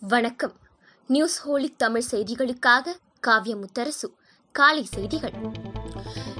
வணக்கம். நியூஸ் ஹோலி தமிழ் செய்திகளுக்காக காவிய முத்தரசு காலை செய்திகள்.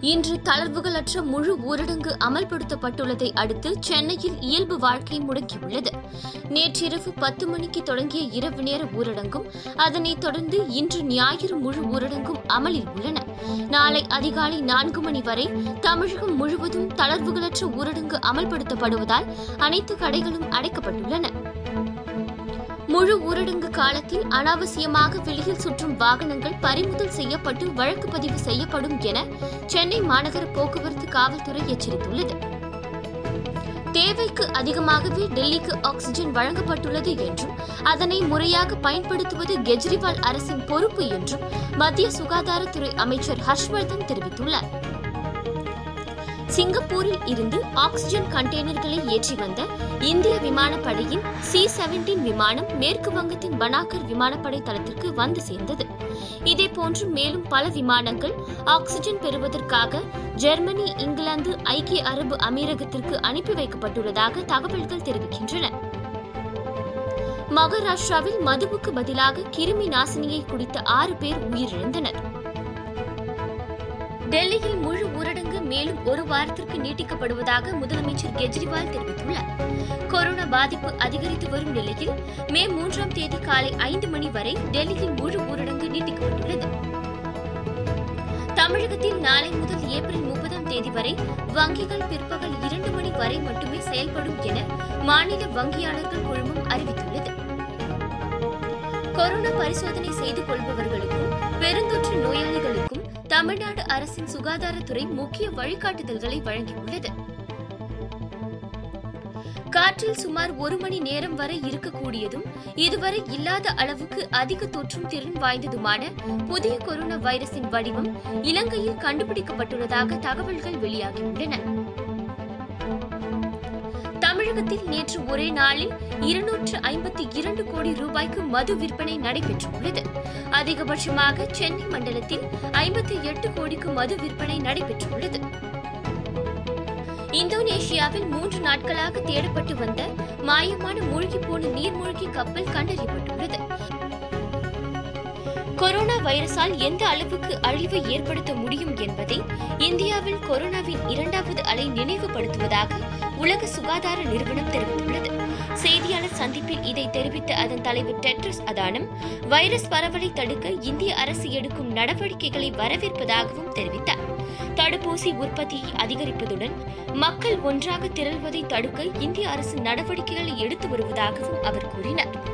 இன்று தளர்வுகளற்ற முழு ஊரடங்கு அமல்படுத்தப்பட்டுள்ளதை அடுத்து சென்னையில் இயல்பு வாழ்க்கை முடங்கியுள்ளது. நேற்றிரவு பத்து மணிக்கு தொடங்கிய இரவு நேர ஊரடங்கும் அதனைத் தொடர்ந்து இன்று ஞாயிறு முழு ஊரடங்கும் அமலில் உள்ளன. நாளை அதிகாலை நான்கு மணி வரை தமிழகம் முழுவதும் தளர்வுகளற்ற ஊரடங்கு அமல்படுத்தப்படுவதால் அனைத்து கடைகளும் அடைக்கப்பட்டுள்ளன. முழு ஊரடங்கு காலத்தில் அனாவசியமாக வெளியில் சுற்றும் வாகனங்கள் பறிமுதல் செய்யப்பட்டு வழக்கு பதிவு செய்யப்படும் என சென்னை மாநகர போக்குவரத்து காவல்துறை எச்சரித்துள்ளது. தேவைக்கு அதிகமாகவே டெல்லிக்கு ஆக்ஸிஜன் வழங்கப்பட்டுள்ளது என்றும் அதனை முறையாக பயன்படுத்துவது கெஜ்ரிவால் அரசின் பொறுப்பு என்றும் மத்திய சுகாதாரத்துறை அமைச்சர் ஹர்ஷ்வர்தன் தெரிவித்துள்ளார். சிங்கப்பூரில் இருந்து ஆக்சிஜன் கண்டெய்னர்களை ஏற்றி வந்த இந்திய விமானப்படையின் சி செவன்டீன் விமானம் மேற்கு வங்கத்தின் பனாகர் விமானப்படை தளத்திற்கு வந்து சேர்ந்தது. இதேபோன்று மேலும் பல விமானங்கள் ஆக்சிஜன் பெறுவதற்காக ஜெர்மனி இங்கிலாந்து ஐக்கிய அரபு அமீரகத்திற்கு அனுப்பி வைக்கப்பட்டுள்ளதாக தகவல்கள் தெரிவிக்கின்றன. மகாராஷ்டிராவில் மதுவுக்கு பதிலாக கிருமி நாசினியை குடித்த ஆறு பேர் உயிரிழந்தனர். டெல்லியில் முழு ஊரடங்கு மேலும் ஒரு வாரத்திற்கு நீட்டிக்கப்படுவதாக முதலமைச்சர் கெஜ்ரிவால் தெரிவித்துள்ளார். கொரோனா பாதிப்பு அதிகரித்து வரும் நிலையில் மே மூன்றாம் தேதி காலை ஐந்து மணி வரை டெல்லியில் முழு ஊரடங்கு நீட்டிக்கப்பட்டுள்ளது. தமிழகத்தில் நாளை முதல் ஏப்ரல் முப்பதாம் தேதி வரை வங்கிகள் பிற்பகல் இரண்டு மணி வரை மட்டுமே செயல்படும் என மாநில வங்கியாளர்கள் குழுமம் அறிவித்துள்ளது. கொரோனா பரிசோதனை செய்து கொள்பவர்களுக்கும் பெருந்தொற்று நோயாளிகளுக்கும் தமிழ்நாடு அரசின் சுகாதாரத்துறை முக்கிய வழிகாட்டுதல்களை வழங்கியுள்ளது. காற்றில் சுமார் ஒரு மணி நேரம் வரை இருக்கக்கூடியதும் இதுவரை இல்லாத அளவுக்கு அதிக தொற்றும் திறன் வாய்ந்ததுமான புதிய கொரோனா வைரஸின் வடிவம் இலங்கையில் கண்டுபிடிக்கப்பட்டுள்ளதாக தகவல்கள் வெளியாகியுள்ளன. தமிழகத்தில் நேற்று ஒரே நாளில் இருநூற்று ஐம்பத்தி இரண்டு கோடி ரூபாய்க்கு மது விற்பனை நடைபெற்றுள்ளது. அதிகபட்சமாக சென்னை மண்டலத்தில் ஐம்பத்தி எட்டு கோடிக்கு மது விற்பனை நடைபெற்றுள்ளது. இந்தோனேஷியாவில் மூன்று நாட்களாக தேடப்பட்டு வந்த மாயமான மூழ்கி போன நீர்மூழ்கி கப்பல் கண்டறியப்பட்டுள்ளது. கொரோனா வைரஸால் எந்த அளவுக்கு அழிவை ஏற்படுத்த முடியும் என்பதை இந்தியாவில் கொரோனாவின் இரண்டாவது அலை நினைவுபடுத்துவதாக உலக சுகாதார நிறுவனம் தெரிவித்துள்ளது. செய்தியாளர் சந்திப்பில் இதை தெரிவித்த அதன் தலைவர் டெட்ரஸ் அதானம் வைரஸ் பரவலை தடுக்க இந்திய அரசு எடுக்கும் நடவடிக்கைகளை வரவேற்பதாகவும் தெரிவித்தார். தடுப்பூசி உற்பத்தியை அதிகரிப்பதுடன் மக்கள் ஒன்றாக திரள்வதை தடுக்க இந்திய அரசு நடவடிக்கைகளை எடுத்து வருவதாகவும் அவர் கூறினார்.